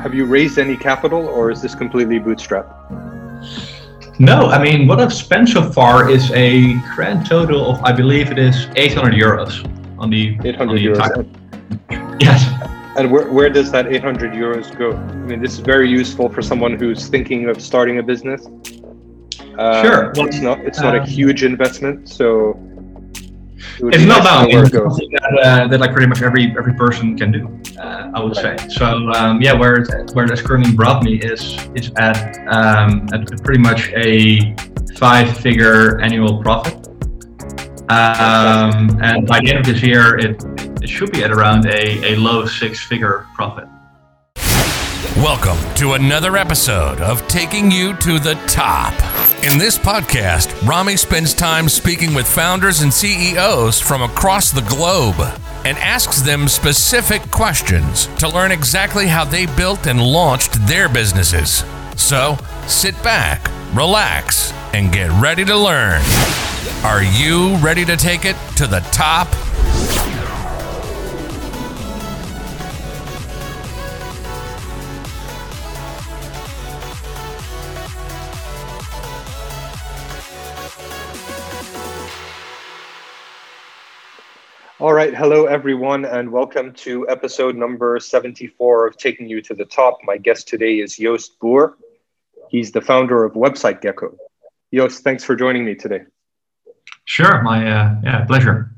have you raised any capital, or is this completely bootstrapped? No, I mean what I've spent so far is a grand total of I believe it is 800 euros on the 800 on the euros. entire- Yes. And where, where does that 800 euros go? I mean, this is very useful for someone who's thinking of starting a business. Uh, Sure. Well, it's not. It's not a Um, huge investment, so it would It's be not nice to bad. know where It's something that, uh, that like pretty much every every person can do. Uh, I would say. So um, yeah, where it, where that's currently brought me is is at um, at pretty much a five figure annual profit. Um, and by the end of this year, it, it should be at around a, a low six figure profit. Welcome to another episode of Taking You to the Top. In this podcast, Rami spends time speaking with founders and CEOs from across the globe and asks them specific questions to learn exactly how they built and launched their businesses. So sit back, relax, and get ready to learn. Are you ready to take it to the top? All right, hello everyone, and welcome to episode number 74 of Taking You to the Top. My guest today is Joost Boer. He's the founder of Website Gecko. Joost, thanks for joining me today. Sure, my uh, yeah pleasure.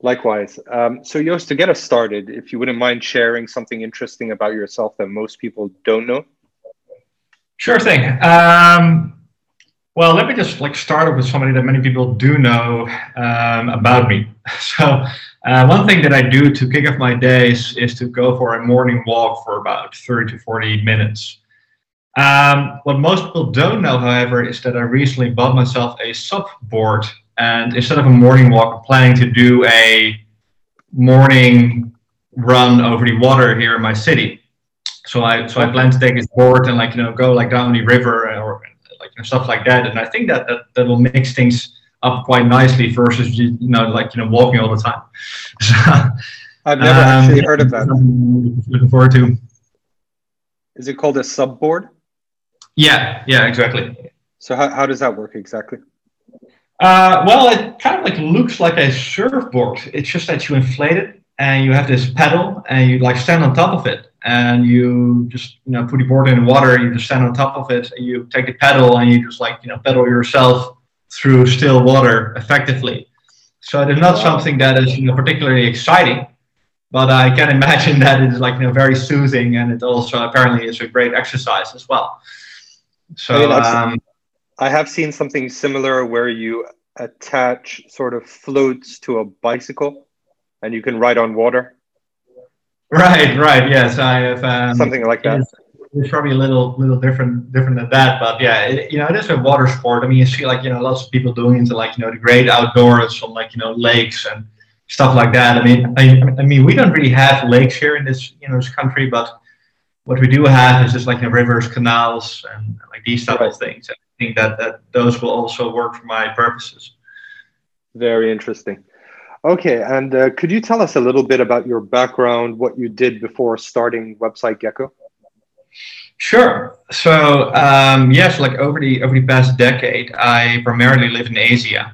Likewise. Um, so, Joost, to get us started, if you wouldn't mind sharing something interesting about yourself that most people don't know. Sure thing. Um, well, let me just like start off with somebody that many people do know um, about me. So, uh, one thing that I do to kick off my days is to go for a morning walk for about 30 to 40 minutes. Um, what most people don't know, however, is that I recently bought myself a SUP board, and instead of a morning walk, I'm planning to do a morning run over the water here in my city. So I so I plan to take this board and like you know go like down the river or like you know, stuff like that. And I think that, that that will mix things up quite nicely versus you know like you know walking all the time. I've never Um, actually heard of that. Looking forward to. Is it called a SUPboard? Yeah, yeah, exactly. So, how, how does that work exactly? Uh, well, it kind of like looks like a surfboard. It's just that you inflate it and you have this pedal and you like stand on top of it and you just you know put the board in the water. You just stand on top of it and you take the pedal and you just like you know pedal yourself through still water effectively. So it is not something that is you know particularly exciting, but I can imagine that it is like you know very soothing and it also apparently is a great exercise as well. So I mean, um, I have seen something similar where you attach sort of floats to a bicycle and you can ride on water, right, right, yes, I have um, something like that. It's, it's probably a little little different different than that, but yeah, it, you know, it is a water sport. I mean, you see like you know lots of people doing into like you know the great outdoors on like you know lakes and stuff like that. I mean, I, I mean, we don't really have lakes here in this you know this country, but what we do have is just like you know, rivers, canals, and like these type Right. of things. I think that that those will also work for my purposes. Very interesting. Okay, and uh, could you tell us a little bit about your background, what you did before starting Website Gecko? Sure. So um, yes, like over the over the past decade, I primarily live in Asia.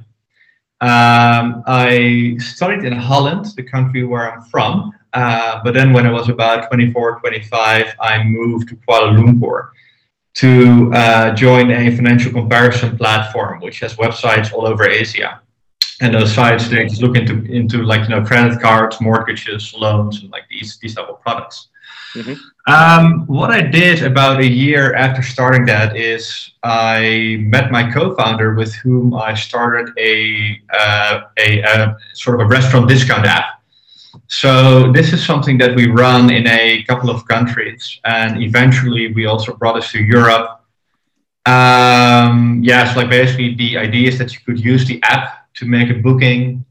Um, I studied in Holland, the country where I'm from. Uh, but then when I was about 24, 25, I moved to Kuala Lumpur to uh, join a financial comparison platform, which has websites all over Asia. And those sites they just look into into like you know credit cards, mortgages, loans, and like these these type of products. Um, what I did about a year after starting that is I met my co-founder with whom I started a, uh, a, a sort of a restaurant discount app. So this is something that we run in a couple of countries, and eventually we also brought us to Europe. Um, yeah, so like basically the idea is that you could use the app to make a booking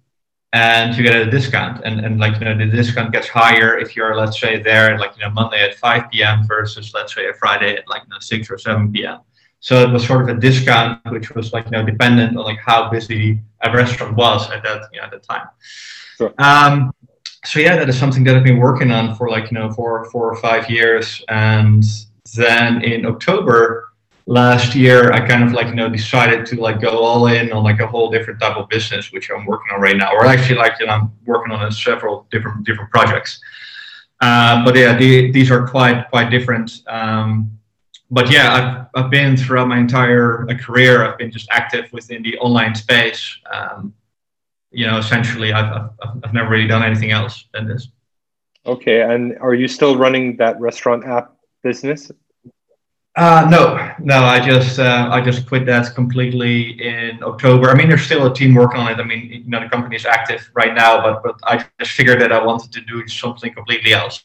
and you get a discount. And, and like you know the discount gets higher if you're let's say there like you know monday at 5 p.m versus let's say a friday at like you know, 6 or 7 p.m so it was sort of a discount which was like you know dependent on like how busy a restaurant was at that you know at the time. Sure. um, so yeah, that is something that I've been working on for like you know four four or five years, and then in October last year, I kind of like you know decided to like go all in on like a whole different type of business, which I'm working on right now, or actually like you know I'm working on several different different projects. Uh, but yeah, the, these are quite quite different. Um, but yeah, I've, I've been throughout my entire uh, career. I've been just active within the online space. Um, you know, essentially, I've, I've, I've never really done anything else than this. Okay, and are you still running that restaurant app business? Uh, no, no. I just uh, I just quit that completely in October. I mean, there's still a team working on it. I mean, you know, the company is active right now, but but I just figured that I wanted to do something completely else.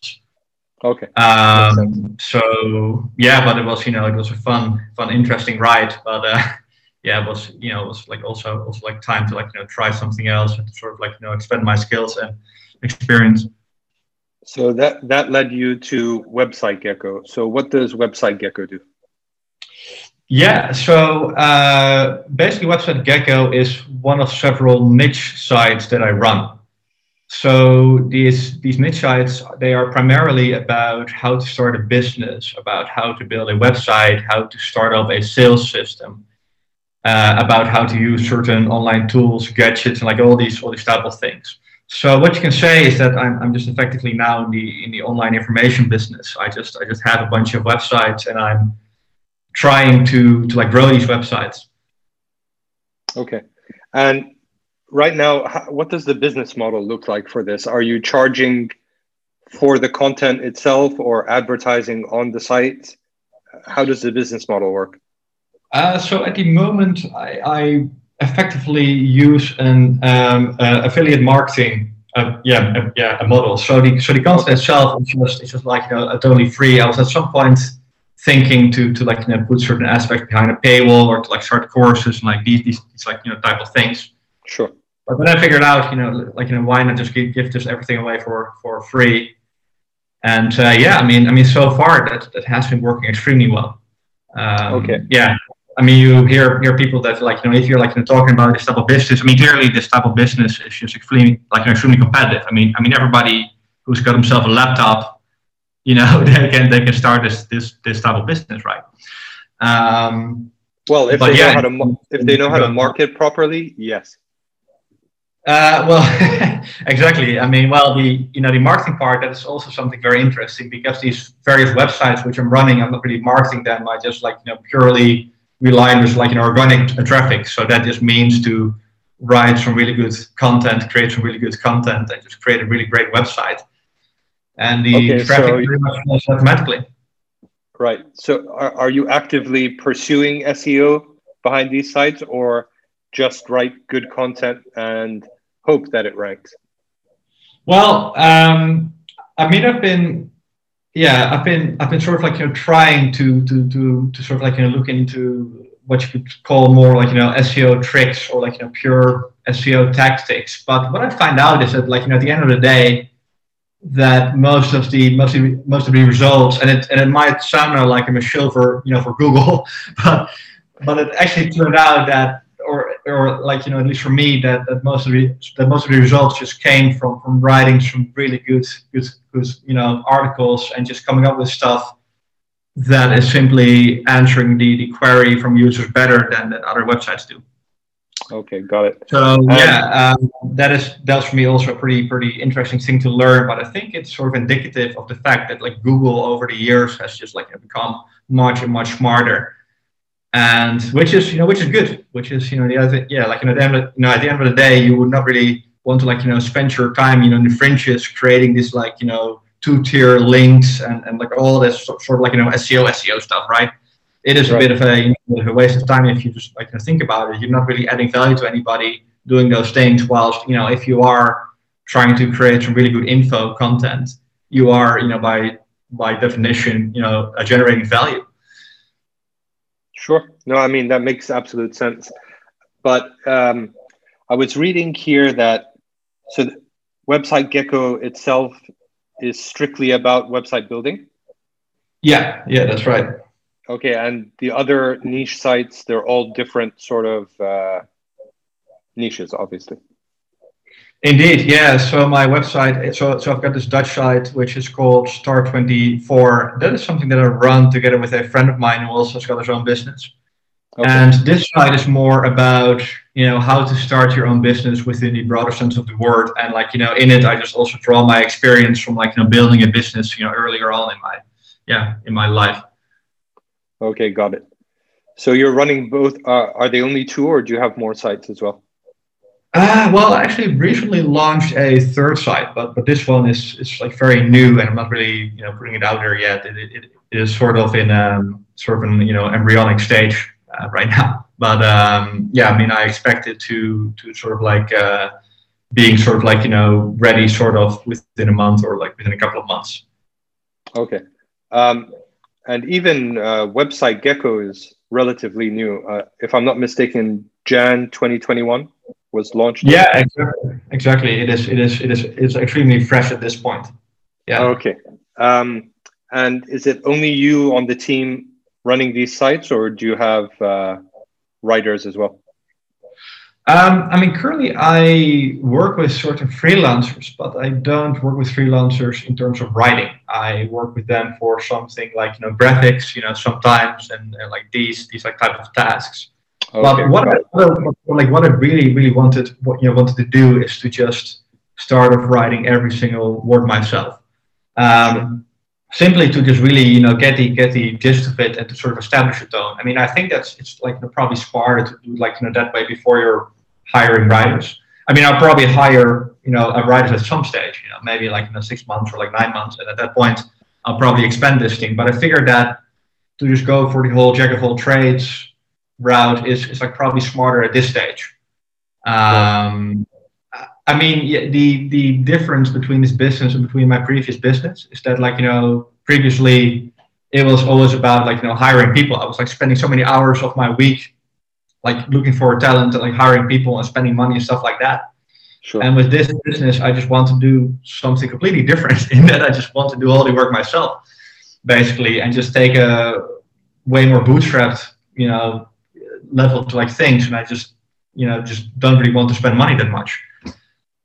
Okay. Um, so yeah, but it was you know it was a fun, fun, interesting ride. But uh, yeah, it was you know it was like also also like time to like you know try something else and sort of like you know expand my skills and experience. So that that led you to Website Gecko. So what does Website Gecko do? Yeah, so uh, basically, Website Gecko is one of several niche sites that I run. So these these niche sites they are primarily about how to start a business, about how to build a website, how to start up a sales system, uh, about how to use certain online tools, gadgets, and like all these all these type of things. So what you can say is that I'm, I'm just effectively now in the in the online information business. I just I just have a bunch of websites and I'm trying to to like grow these websites. Okay, and right now, what does the business model look like for this? Are you charging for the content itself or advertising on the site? How does the business model work? Uh, so at the moment, I, I effectively use an um, uh, affiliate marketing uh, yeah, uh, yeah, a model. So the so the content itself is just it's just like you know totally free. I was at some point thinking to to like you know put certain aspects behind a paywall or to like start courses and like these these, these like you know type of things. Sure. But then I figured out you know like you know why not just give, give this everything away for for free. And uh, yeah, I mean I mean so far that that has been working extremely well. Um, okay. Yeah, I mean, you hear hear people that like you know if you're like you know, talking about this type of business. I mean, clearly this type of business is just extremely like you know, extremely competitive. I mean, I mean everybody who's got himself a laptop, you know, they can they can start this this this type of business, right? Um, well, if they yeah, know how to if they know how to market properly, yes. Uh, well, exactly. I mean, well, the you know the marketing part that is also something very interesting because these various websites which I'm running, I'm not really marketing them. I just like you know purely rely on just like an organic traffic. So that just means to write some really good content, create some really good content, and just create a really great website. And the okay, traffic so pretty much flows automatically. Right. So are, are you actively pursuing SEO behind these sites or just write good content and hope that it ranks? Well, um, I mean, I've been yeah, I've been I've been sort of like you know trying to to to to sort of like you know look into what you could call more like you know SEO tricks or like you know pure SEO tactics. But what I find out is that like you know at the end of the day, that most of the most of the, most of the results and it and it might sound like I'm a shill for you know for Google, but but it actually turned out that or or like you know at least for me that, that most of the that most of the results just came from from writing some really good good good you know articles and just coming up with stuff that is simply answering the, the query from users better than, than other websites do. Okay, got it. So um, yeah, um, that is that's for me also a pretty pretty interesting thing to learn. But I think it's sort of indicative of the fact that like Google over the years has just like become much and much smarter and which is you know which is good which is you know the other yeah like you know, the end of, you know at the end of the day you would not really want to like you know spend your time you know in the fringes creating this like you know two tier links and, and like all this sort of like you know SEO SEO stuff right it is right. a bit of a, you know, a waste of time if you just like you know, think about it you're not really adding value to anybody doing those things whilst you know if you are trying to create some really good info content you are you know by by definition you know generating value Sure. No, I mean, that makes absolute sense. But um, I was reading here that so website Gecko itself is strictly about website building. Yeah, yeah, that's right. Okay, and the other niche sites, they're all different sort of uh, niches, obviously. Indeed, yeah. So my website, so so I've got this Dutch site which is called Star Twenty Four. That is something that I run together with a friend of mine who also has got his own business. Okay. And this side is more about you know how to start your own business within the broader sense of the word. And like you know, in it, I just also draw my experience from like you know building a business you know earlier on in my yeah in my life. Okay, got it. So you're running both. Uh, are they only two, or do you have more sites as well? Uh, well, I actually recently launched a third site, but but this one is is like very new, and I'm not really you know putting it out there yet. It, it, it is sort of in um, sort of an you know embryonic stage uh, right now. But um, yeah, I mean, I expect it to to sort of like uh, being sort of like you know ready sort of within a month or like within a couple of months. Okay, um, and even uh, website Gecko is relatively new. Uh, if I'm not mistaken, Jan 2021 was launched. Yeah, exactly. Exactly. It is. It is. It is. It's extremely fresh at this point. Yeah. Okay. Um, and is it only you on the team running these sites, or do you have uh, writers as well? Um, I mean, currently I work with sort of freelancers, but I don't work with freelancers in terms of writing. I work with them for something like you know graphics, you know, sometimes and, and like these these like type of tasks. Okay, but what, I, like what I really really wanted what you know wanted to do is to just start off writing every single word myself. Um, simply to just really you know get the get the gist of it and to sort of establish a tone. I mean, I think that's it's like you know, probably smarter to do like you know that way before you're hiring writers. I mean, I'll probably hire, you know, a writer at some stage, you know, maybe like, you know, six months or like nine months. And at that point, I'll probably expand this thing. But I figured that to just go for the whole jack of all trades route is, is like probably smarter at this stage. Um, I mean, the, the difference between this business and between my previous business is that like, you know, previously it was always about like, you know, hiring people. I was like spending so many hours of my week like looking for talent and like hiring people and spending money and stuff like that. Sure. And with this business, I just want to do something completely different in that I just want to do all the work myself, basically, and just take a way more bootstrapped, you know, level to like things. And I just, you know, just don't really want to spend money that much.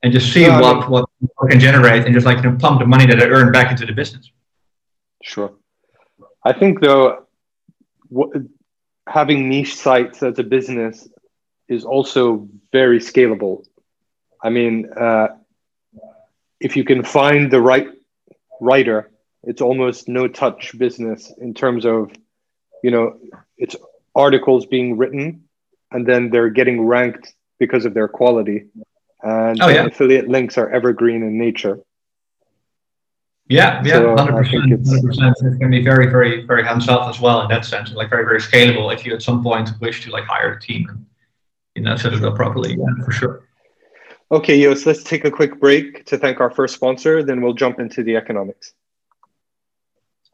And just see uh, what, what I can generate and just like you know, pump the money that I earn back into the business. Sure. I think though, what, having niche sites as a business is also very scalable. I mean, uh, if you can find the right writer, it's almost no touch business in terms of, you know, it's articles being written and then they're getting ranked because of their quality. And oh, uh, yeah. affiliate links are evergreen in nature. Yeah, yeah, hundred percent, hundred percent. It can be very, very, very hands off as well in that sense, like very, very scalable. If you at some point wish to like hire a team and you know set it up properly, yeah, for sure. Okay, Joost, let's take a quick break to thank our first sponsor, then we'll jump into the economics.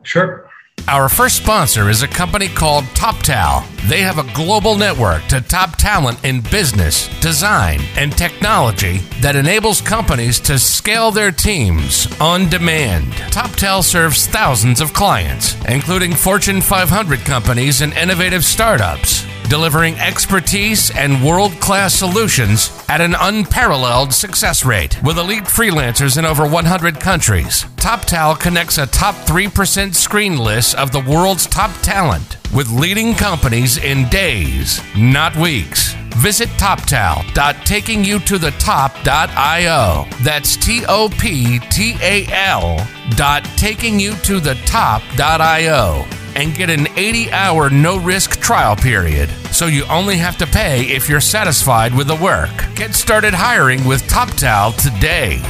Sure. Our first sponsor is a company called TopTal. They have a global network to top talent in business, design, and technology that enables companies to scale their teams on demand. TopTal serves thousands of clients, including Fortune 500 companies and innovative startups delivering expertise and world class solutions at an unparalleled success rate. With elite freelancers in over 100 countries, TopTal connects a top 3% screen list of the world's top talent with leading companies in days, not weeks. Visit toptal.takingyoutoThetop.io. That's T O P T A L dot takingyoutoThetop.io and get an 80 hour no risk trial period. So you only have to pay if you're satisfied with the work. Get started hiring with TopTal today.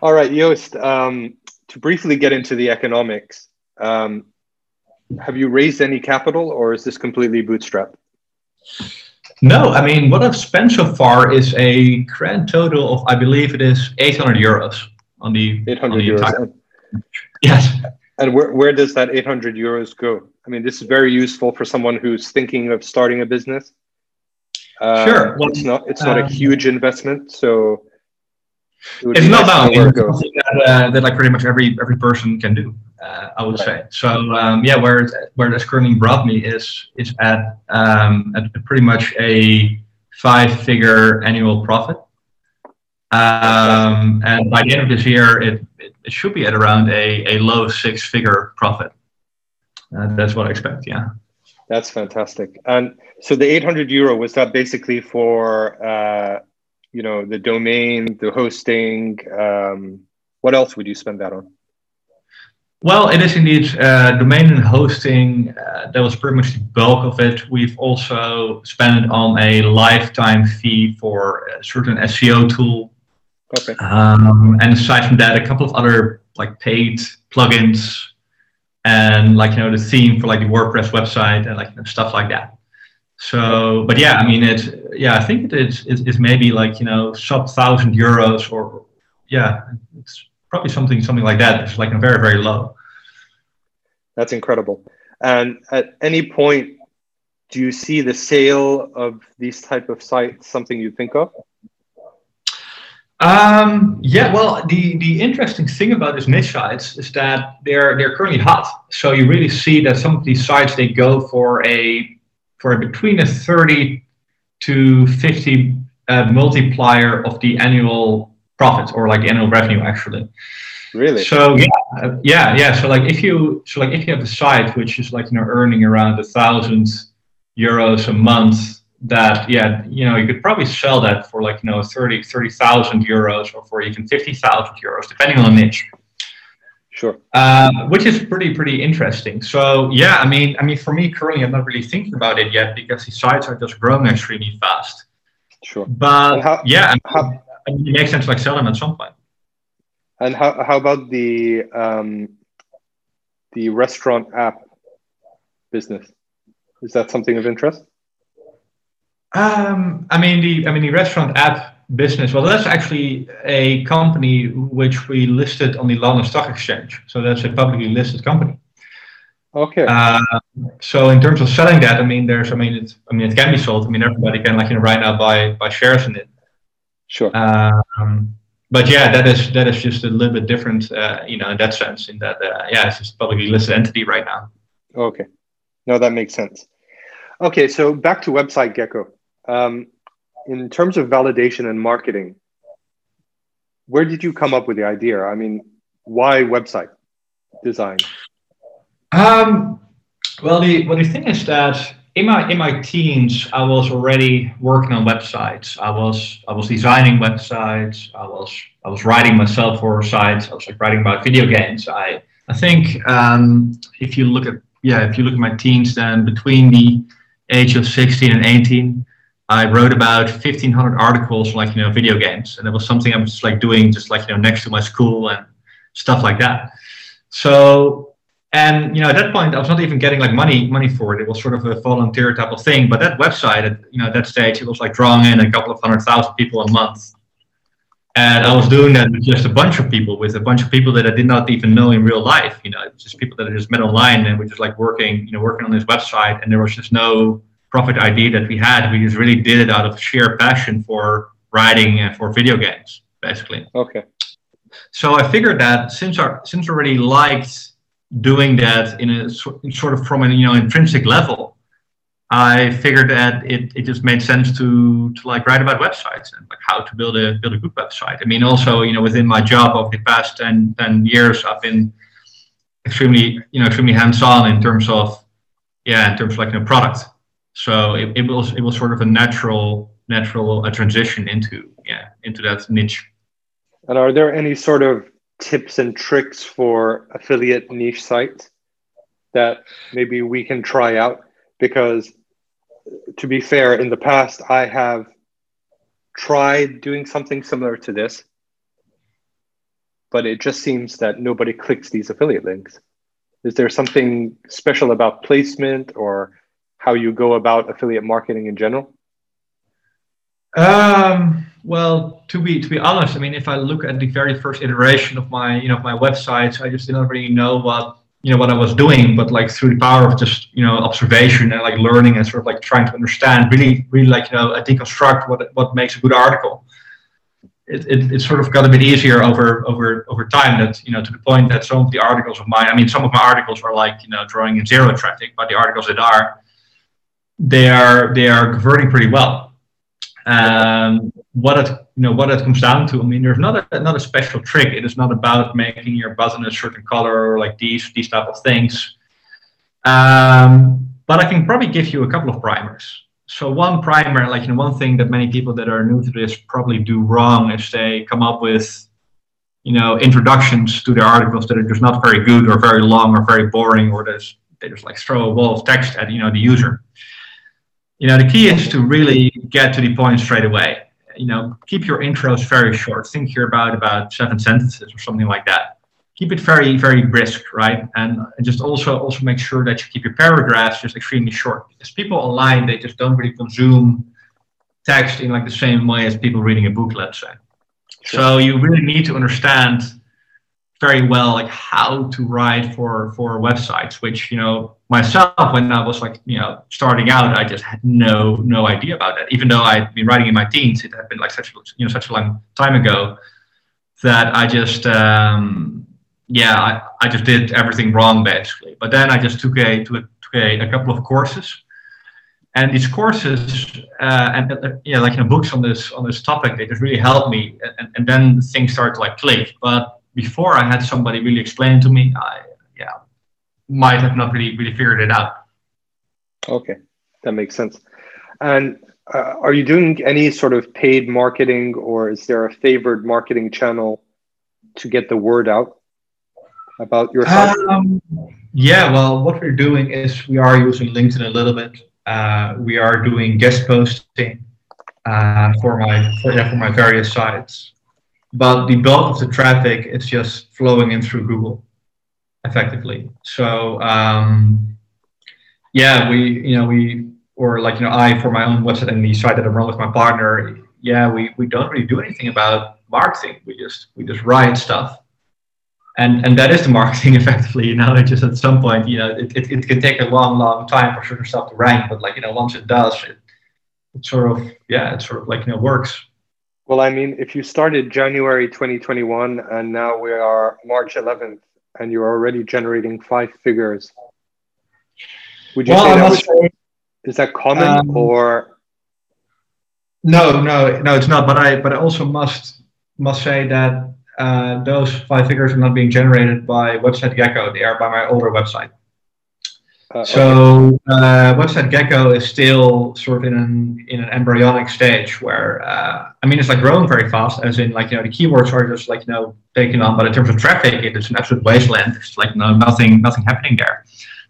All right, Joost, um, to briefly get into the economics, um, have you raised any capital or is this completely bootstrapped? No, I mean, what I've spent so far is a grand total of, I believe it is 800 euros on the 800 on the euros. Entire... Yes. And where, where does that 800 euros go? I mean, this is very useful for someone who's thinking of starting a business. Uh, sure. Well, it's not it's not um, a huge investment, so it it's not nice that, that, uh, that like pretty much every every person can do. Uh, I would right. say. So um, yeah, where where this currently brought me is is at um, at pretty much a five figure annual profit. Um, and by the end of this year, it, it, should be at around a, a low six figure profit. Uh, that's what I expect. Yeah. That's fantastic. And so the 800 euro was that basically for uh, you know the domain, the hosting. Um, what else would you spend that on? Well, it is indeed uh, domain and hosting. Uh, that was pretty much the bulk of it. We've also spent it on a lifetime fee for a certain SEO tool. Okay. Um, and aside from that, a couple of other like paid plugins and like you know the theme for like the WordPress website and like you know, stuff like that. So, but yeah, I mean it. yeah, I think it is it's maybe like you know sub thousand euros or yeah, it's probably something something like that. It's like a very very low. That's incredible. And at any point, do you see the sale of these type of sites something you think of? Um, yeah, well, the, the interesting thing about these niche sites is that they're they're currently hot. So you really see that some of these sites they go for a for a between a thirty to fifty uh, multiplier of the annual profit or like annual revenue actually. Really? So yeah, uh, yeah, yeah. So like if you so like if you have a site which is like you know earning around a thousand euros a month that yeah you know you could probably sell that for like you know 30 30,000 euros or for even 50,000 euros depending on the niche. Sure. Uh, which is pretty pretty interesting. So yeah i mean i mean for me currently i'm not really thinking about it yet because the sites are just growing extremely fast. Sure. But how, yeah how, I mean, it makes sense to like sell them at some point. And how, how about the um, the restaurant app business? Is that something of interest um, I mean the I mean the restaurant app business. Well, that's actually a company which we listed on the London Stock Exchange. So that's a publicly listed company. Okay. Uh, so in terms of selling that, I mean, there's, I mean, it's, I mean, it can be sold. I mean, everybody can, like, you know, right now buy buy shares in it. Sure. Um, but yeah, that is that is just a little bit different, uh, you know, in that sense. In that, uh, yeah, it's just a publicly listed entity right now. Okay. No, that makes sense. Okay, so back to Website Gecko. Um, in terms of validation and marketing, where did you come up with the idea? I mean, why website design? Um, well, the well the thing is that in my in my teens, I was already working on websites. I was I was designing websites. I was I was writing myself for sites. I was like writing about video games. I I think um, if you look at yeah, if you look at my teens, then between the age of 16 and 18, I wrote about 1500 articles like you know video games, and it was something I was like doing just like you know next to my school and stuff like that. So and you know at that point I was not even getting like money money for it. It was sort of a volunteer type of thing. But that website at you know at that stage it was like drawing in a couple of hundred thousand people a month. And I was doing that with just a bunch of people, with a bunch of people that I did not even know in real life. You know, just people that I just met online, and we're just like working, you know, working on this website, and there was just no profit idea that we had. We just really did it out of sheer passion for writing and for video games, basically. Okay. So I figured that since I since I already liked doing that in a sort of from an you know intrinsic level, I figured that it, it just made sense to to like write about websites and like how to build a build a good website. I mean, also you know within my job over the past 10, 10 years, I've been extremely you know extremely hands on in terms of yeah in terms of like a product so it, it was it was sort of a natural natural uh, transition into yeah into that niche. And are there any sort of tips and tricks for affiliate niche sites that maybe we can try out? Because to be fair, in the past I have tried doing something similar to this, but it just seems that nobody clicks these affiliate links. Is there something special about placement or how you go about affiliate marketing in general? Um, well, to be to be honest, I mean, if I look at the very first iteration of my you know my websites, I just didn't really know what you know what I was doing, but like through the power of just you know observation and like learning and sort of like trying to understand, really really like you know deconstruct what what makes a good article. It, it, it sort of got a bit easier over over over time that you know to the point that some of the articles of mine i mean some of my articles are like you know drawing in zero traffic but the articles that are they are they are converting pretty well. Um, what it you know what it comes down to. I mean, there's not a not a special trick. It is not about making your button a certain color or like these these type of things. Um, but I can probably give you a couple of primers. So one primer, like you know, one thing that many people that are new to this probably do wrong is they come up with you know introductions to their articles that are just not very good or very long or very boring or there's they just like throw a wall of text at you know the user. You know, the key is to really get to the point straight away you know, keep your intros very short. Think here about about seven sentences or something like that. Keep it very, very brisk, right? And just also also make sure that you keep your paragraphs just extremely short. Because people online they just don't really consume text in like the same way as people reading a book, let's say. Sure. So you really need to understand very well like how to write for for websites which you know myself when i was like you know starting out i just had no no idea about that. Even though i'd been writing in my teens it had been like such you know such a long time ago that i just um yeah i, I just did everything wrong basically. But then i just took a took, a, a couple of courses. And these courses uh, and uh, yeah like you know books on this on this topic they just really helped me. And, and then things started to like click. But before I had somebody really explain to me, I might have not really really figured it out. Okay, that makes sense. And uh, are you doing any sort of paid marketing, or is there a favored marketing channel to get the word out about your Um, yeah, well, what we're doing is we are using LinkedIn a little bit. Uh, we are doing guest posting uh, for my for, yeah, for my various sites but the bulk of the traffic is just flowing in through Google effectively. So um, yeah, we you know we or like you know I for my own website and the site that I run with my partner, yeah, we we don't really do anything about marketing. We just we just write stuff. And, and that is the marketing effectively, you know, just at some point, you know, it, it, it can take a long, long time for certain stuff to rank, but like, you know, once it does, it, it sort of, yeah, it sort of like, you know, works. Well, I mean, if you started January 2021 and now we are March 11th and you're already generating five figures, would you well, say that was, say, is that common um, or? No, no, no, it's not. But I, but I also must must say that uh, those five figures are not being generated by Website Gecko. They are by my older website. So uh, website Gecko is still sort of in an in an embryonic stage where uh, I mean it's like growing very fast, as in like you know the keywords are just like you know taking on, but in terms of traffic, it is an absolute wasteland. It's like no nothing nothing happening there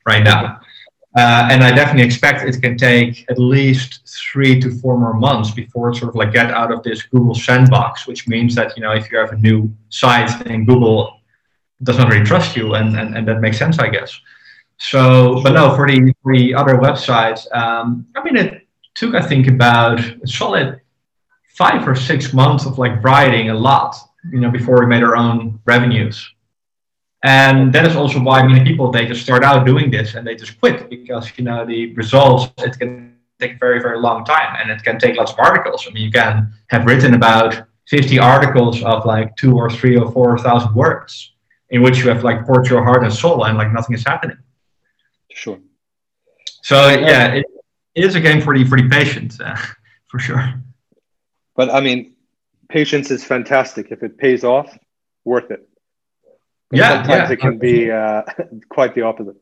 right now. Uh, and I definitely expect it can take at least three to four more months before it sort of like get out of this Google sandbox, which means that you know if you have a new site and Google does not really trust you, and and, and that makes sense, I guess. So, but no, for the, for the other websites, um, I mean, it took, I think, about a solid five or six months of like writing a lot, you know, before we made our own revenues. And that is also why many people, they just start out doing this and they just quit because, you know, the results, it can take a very, very long time and it can take lots of articles. I mean, you can have written about 50 articles of like two or three or 4,000 words in which you have like poured your heart and soul and like nothing is happening. Sure. So yeah, it, it is a game for the for the patient, uh, for sure. But I mean, patience is fantastic. If it pays off, worth it. But yeah, sometimes yeah. it can be uh, quite the opposite.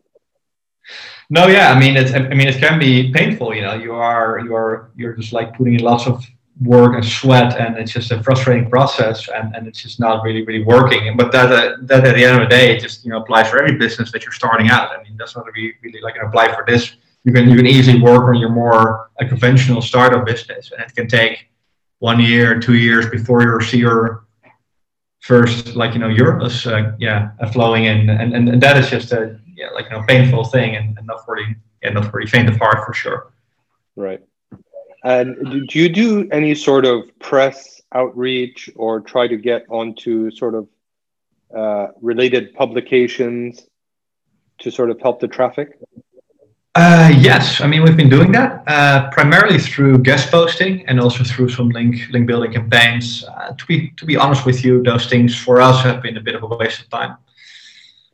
No, yeah, I mean, it's I mean, it can be painful. You know, you are you are you're just like putting in lots of work and sweat and it's just a frustrating process and, and it's just not really really working. But that uh, that at the end of the day it just you know applies for every business that you're starting out. I mean that's not really really like an apply for this. You can you can easily work on your more a conventional startup business and it can take one year two years before you see your first like you know euros uh, yeah uh, flowing in. And, and and that is just a yeah like you know painful thing and, and not the yeah not the faint of heart for sure. Right and do you do any sort of press outreach or try to get onto sort of uh, related publications to sort of help the traffic? Uh, yes, I mean we've been doing that uh, primarily through guest posting and also through some link link building campaigns. Uh, to be to be honest with you, those things for us have been a bit of a waste of time.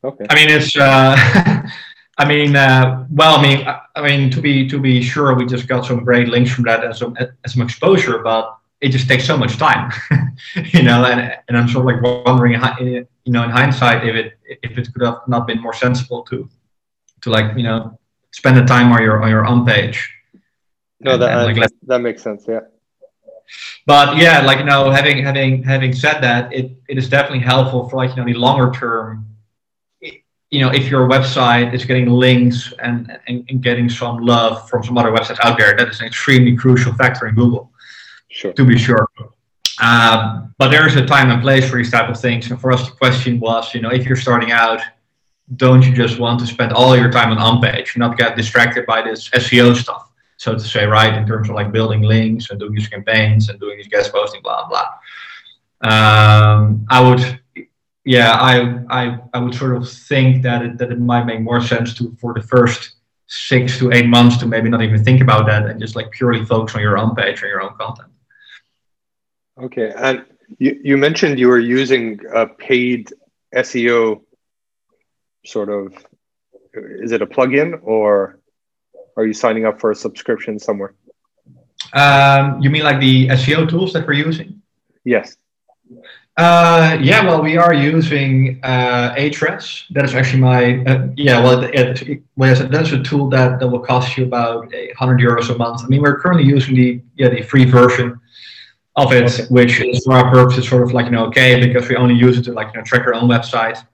Okay. I mean it's uh, I mean, uh, well, I mean, I, I, mean, to be to be sure, we just got some great links from that and some and some exposure. But it just takes so much time, you know. And and I'm sort of like wondering, you know, in hindsight, if it if it could have not been more sensible to to like you know spend the time on your on your own page. No, that and, like, that makes sense. Yeah. But yeah, like you know, having having having said that, it, it is definitely helpful for like you know the longer term. You know, if your website is getting links and, and, and getting some love from some other websites out there, that is an extremely crucial factor in Google. Sure. To be sure. Um, but there is a time and place for these type of things. And for us, the question was, you know, if you're starting out, don't you just want to spend all your time on on page, not get distracted by this SEO stuff? so to say, right, in terms of like building links and doing these campaigns and doing these guest posting, blah blah. Um, I would, yeah, I, I I would sort of think that it, that it might make more sense to for the first six to eight months to maybe not even think about that and just like purely focus on your own page or your own content. Okay, and you, you mentioned you were using a paid SEO sort of. Is it a plugin or? are you signing up for a subscription somewhere? Um, you mean like the SEO tools that we're using? Yes. Uh, yeah, well, we are using uh, Ahrefs. That is actually my uh, yeah. Well, it, it, well, that's a tool that, that will cost you about hundred euros a month. I mean, we're currently using the yeah the free version of it, okay. which is for our purposes sort of like you know okay because we only use it to like you know track our own website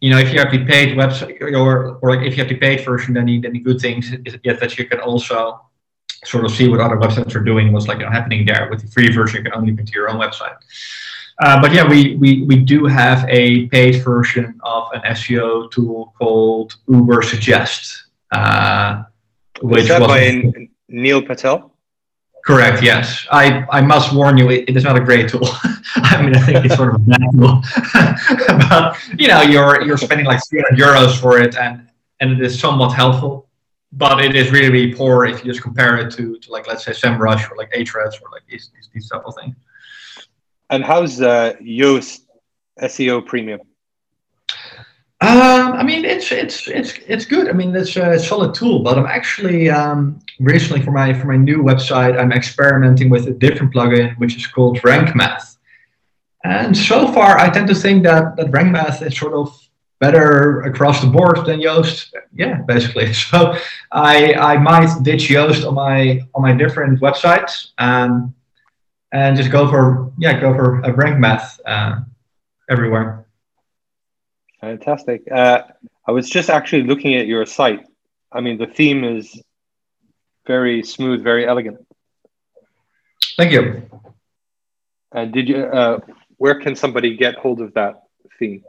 you know, if you have the paid website or, or like if you have the paid version, then the, then the good things is yet that you can also sort of see what other websites are doing, what's like you know, happening there. With the free version, you can only link to your own website. Uh, but yeah, we, we, we do have a paid version of an SEO tool called Ubersuggest. Uh, which is that by Neil Patel? Correct. Yes, I, I must warn you, it, it is not a great tool. I mean, I think it's sort of a bad tool, but you know, you're you're spending like 300 euros for it, and and it is somewhat helpful, but it is really really poor if you just compare it to, to like let's say SEMrush or like Ahrefs or like these these, these type of things. And how's uh, Yoast SEO Premium? Um, I mean, it's it's it's it's good. I mean, it's a solid tool. But I'm actually um, recently for my for my new website, I'm experimenting with a different plugin which is called Rank Math. And so far, I tend to think that that Rank Math is sort of better across the board than Yoast. Yeah, basically. So I I might ditch Yoast on my on my different websites um, and just go for yeah go for a Rank Math uh, everywhere. Fantastic. Uh, I was just actually looking at your site. I mean, the theme is very smooth, very elegant. Thank you. And did you? Uh, where can somebody get hold of that theme?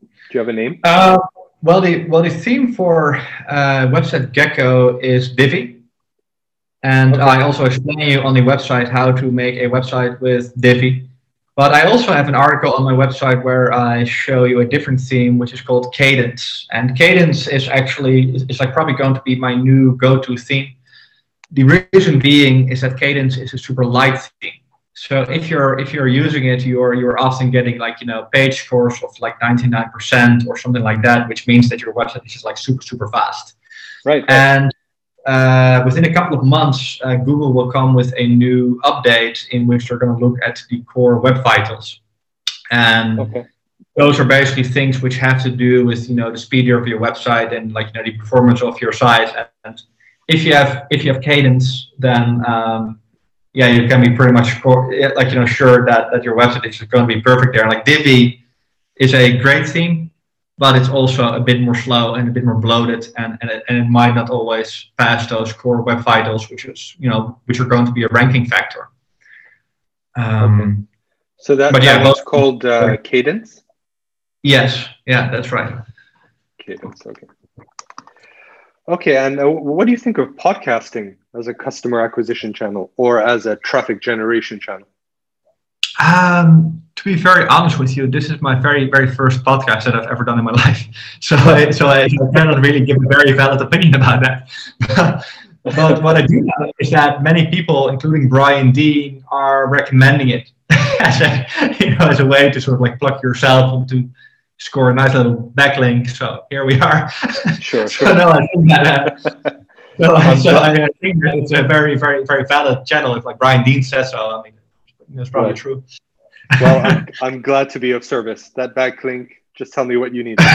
Do you have a name? Uh, well, the well the theme for uh, website Gecko is Divi, and okay. I also explain you on the website how to make a website with Divi. But I also have an article on my website where I show you a different theme, which is called Kadence. And Kadence is actually is like probably going to be my new go-to theme. The reason being is that Kadence is a super light theme. So if you're if you're using it, you're you're often getting like you know page scores of like 99% or something like that, which means that your website is just like super super fast. Right. And uh, within a couple of months, uh, Google will come with a new update in which they're going to look at the core web vitals. And okay. those are basically things which have to do with you know the speed of your website and like you know the performance of your site. And if you have if you have Kadence, then um, yeah, you can be pretty much like you know sure that that your website is going to be perfect there. Like Divi is a great theme but it's also a bit more slow and a bit more bloated, and and it, and it might not always pass those core web vitals, which is you know which are going to be a ranking factor. Um, okay. So that, but yeah, that's called uh, Kadence. Yes, yeah, that's right. Kadence. okay. Okay, and uh, what do you think of podcasting as a customer acquisition channel or as a traffic generation channel? Um, to be very honest with you, this is my very, very first podcast that I've ever done in my life. So, I, so I, I cannot really give a very valid opinion about that. but what I do know is that many people, including Brian Dean, are recommending it as a, you know, as a way to sort of like plug yourself and to score a nice little backlink. So here we are. Sure, sure. so no, I think that. Uh, so, so I, I think that it's a very, very, very valid channel. If like Brian Dean says so, I mean, that's probably right. true. well, I'm, I'm, glad to be of service. That backlink, just tell me what you need.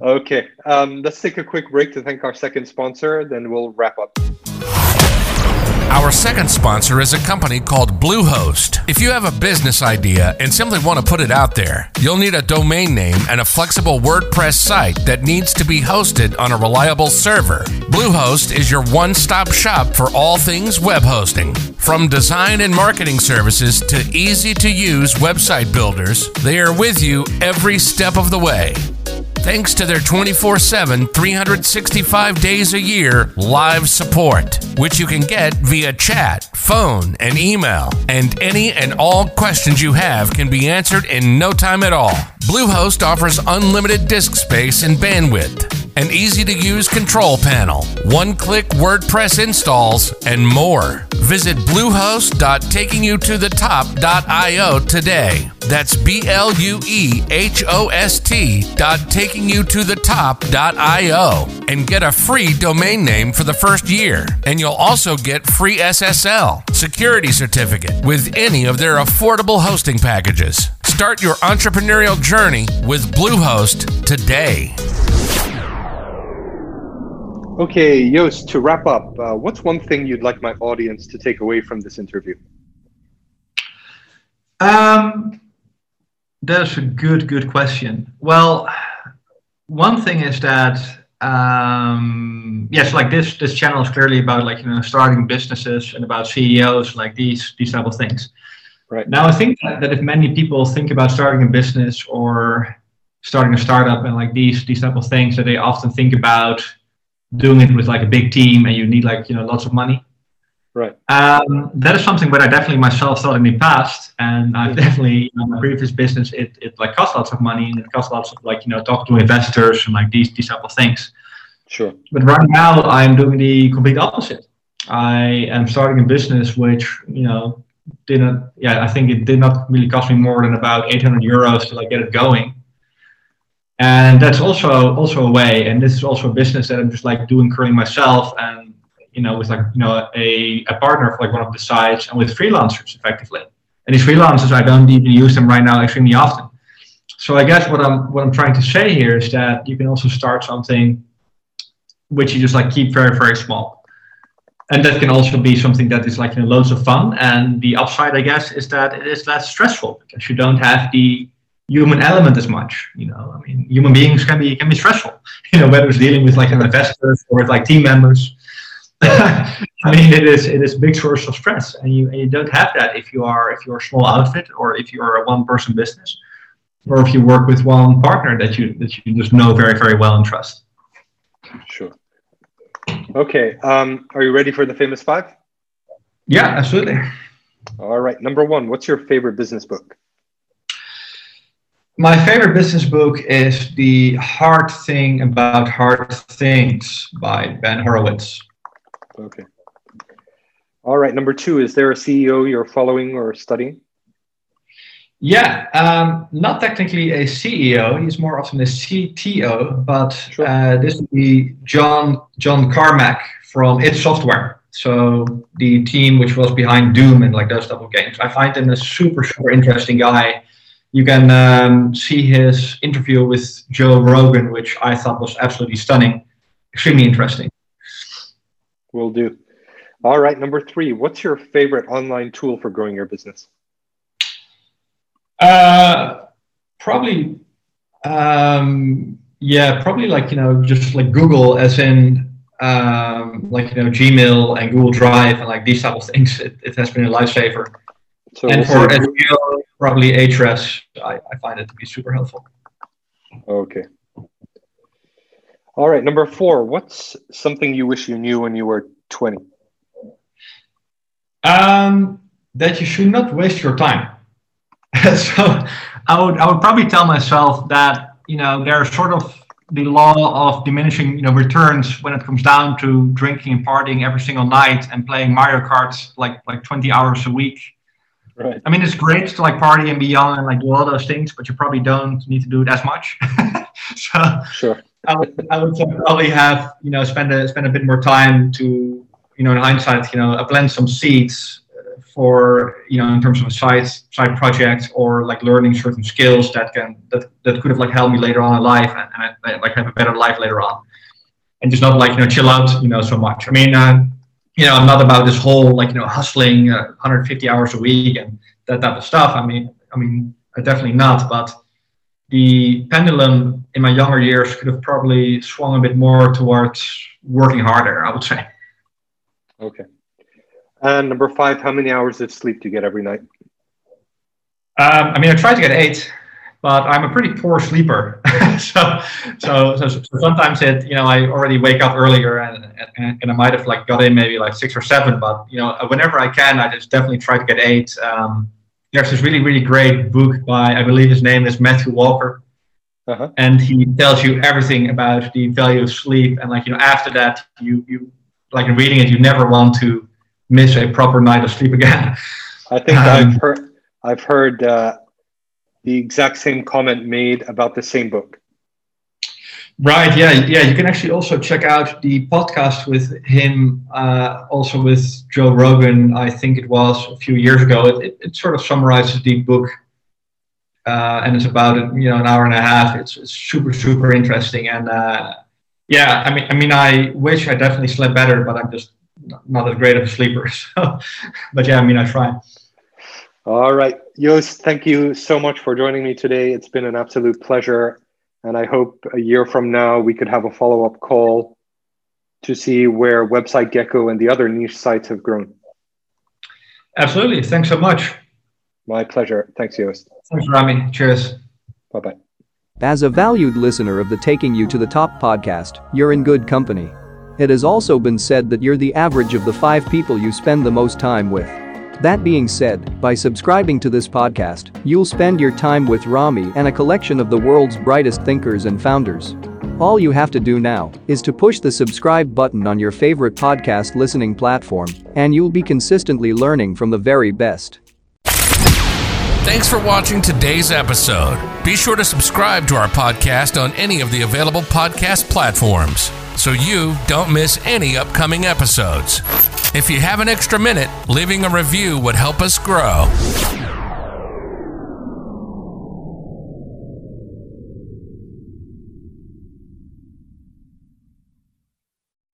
okay, um, let's take a quick break to thank our second sponsor, then we'll wrap up. Our second sponsor is a company called Bluehost. If you have a business idea and simply want to put it out there, you'll need a domain name and a flexible WordPress site that needs to be hosted on a reliable server. Bluehost is your one stop shop for all things web hosting. From design and marketing services to easy to use website builders, they are with you every step of the way thanks to their 24 7, 365 days a year live support, which you can get via chat, phone, and email. And any and all questions you have can be answered in no time at all. Bluehost offers unlimited disk space and bandwidth, an easy to use control panel, one click WordPress installs, and more. Visit bluehost.takingyoutoThetop.io today. That's B L U E H O S T dot takingyoutoThetop.io and get a free domain name for the first year. And you'll also get free SSL, security certificate, with any of their affordable hosting packages. Start your entrepreneurial journey with Bluehost today. Okay, Joost, to wrap up, uh, what's one thing you'd like my audience to take away from this interview? Um, that's a good, good question. Well, one thing is that um, yes, like this this channel is clearly about like you know starting businesses and about CEOs, like these these type of things. Right. Now, I think that, that if many people think about starting a business or starting a startup and like these these type of things, that they often think about doing it with like a big team and you need like you know lots of money. Right. Um, that is something that I definitely myself thought in the past, and I've definitely in my previous business it, it like cost lots of money and it cost lots of like you know talk to investors and like these these type of things. Sure. But right now I'm doing the complete opposite. I am starting a business which you know didn't yeah i think it did not really cost me more than about 800 euros to like get it going and that's also also a way and this is also a business that i'm just like doing currently myself and you know with like you know a, a partner for like one of the sites and with freelancers effectively. And these freelancers i don't even use them right now extremely often. So i guess what i'm what i'm trying to say here is that you can also start something which you just like keep very very small. And that can also be something that is like you know, loads of fun. And the upside, I guess, is that it is less stressful because you don't have the human element as much. You know, I mean, human beings can be can be stressful. You know, whether it's dealing with like an investor or with like team members. I mean, it is it is a big source of stress, and you and you don't have that if you are if you're a small outfit or if you're a one person business, or if you work with one partner that you that you just know very very well and trust. Sure. Okay. Um, are you ready for the famous five? Yeah, absolutely. All right. Number one, what's your favorite business book? My favorite business book is The Hard Thing About Hard Things by Ben Horowitz. Okay. All right. Number two, is there a CEO you're following or studying? Yeah, um, not technically a CEO. He's more often a CTO, but sure. uh, this would be John John Carmack from id Software. So the team which was behind Doom and like those type of games. I find him a super super interesting guy. You can um, see his interview with Joe Rogan, which I thought was absolutely stunning, extremely interesting. Will do. All right, number three. What's your favorite online tool for growing your business? Uh, probably, um, yeah, probably like you know, just like Google, as in um, like you know, Gmail and Google Drive and like these type of things. It, it has been a lifesaver. So and for SEO, probably Ahrefs, I, I find it to be super helpful. Okay. All right, number four. What's something you wish you knew when you were twenty? Um, that you should not waste your time. so I would I would probably tell myself that you know there's sort of the law of diminishing you know returns when it comes down to drinking and partying every single night and playing Mario Kart like like 20 hours a week. Right. I mean, it's great to like party and be young and like do all those things, but you probably don't need to do it as much. so sure. I would, I would probably have you know spend a spend a bit more time to you know in hindsight you know plant some seeds for you know in terms of a side side project or like learning certain skills that can that, that could have like helped me later on in life and, and I, like have a better life later on and just not like you know chill out you know so much i mean uh, you know i'm not about this whole like you know hustling uh, 150 hours a week and that type of stuff. I mean i mean definitely not but the pendulum in my younger years could have probably swung a bit more towards working harder i would say. Okay. And number five, how many hours of sleep do you get every night? Um, I mean, I try to get eight, but I'm a pretty poor sleeper. so, so, so, so, sometimes it, you know, I already wake up earlier and, and, and, I might have like got in maybe like six or seven, but you know, whenever I can, I just definitely try to get eight. Um, there's this really, really great book by, I believe his name is Matthew Walker. Uh-huh. And he tells you everything about the value of sleep. And like, you know, after that, you, you like in reading it, you never want to miss a proper night of sleep again. I think um, I've heard I've heard uh, the exact same comment made about the same book. Right. Yeah. Yeah. You can actually also check out the podcast with him, uh, also with Joe Rogan. I think it was a few years ago. It, it, it sort of summarizes the book, uh, and it's about you know an hour and a half. It's, it's super super interesting, and uh, yeah. I mean, I mean, I wish I definitely slept better, but I'm just not as great of a sleeper. So, but yeah, I mean, I try. All right, Joost, thank you so much for joining me today. It's been an absolute pleasure, and I hope a year from now we could have a follow up call to see where Website Gecko and the other niche sites have grown. Absolutely. Thanks so much. My pleasure. Thanks, Joost. Thanks, Rami. Cheers. Bye bye. As a valued listener of the Taking You to the Top podcast, you're in good company. It has also been said that you're the average of the five people you spend the most time with. That being said, by subscribing to this podcast, you'll spend your time with Rami and a collection of the world's brightest thinkers and founders. All you have to do now is to push the subscribe button on your favorite podcast listening platform, and you'll be consistently learning from the very best. Thanks for watching today's episode. Be sure to subscribe to our podcast on any of the available podcast platforms so you don't miss any upcoming episodes. If you have an extra minute, leaving a review would help us grow.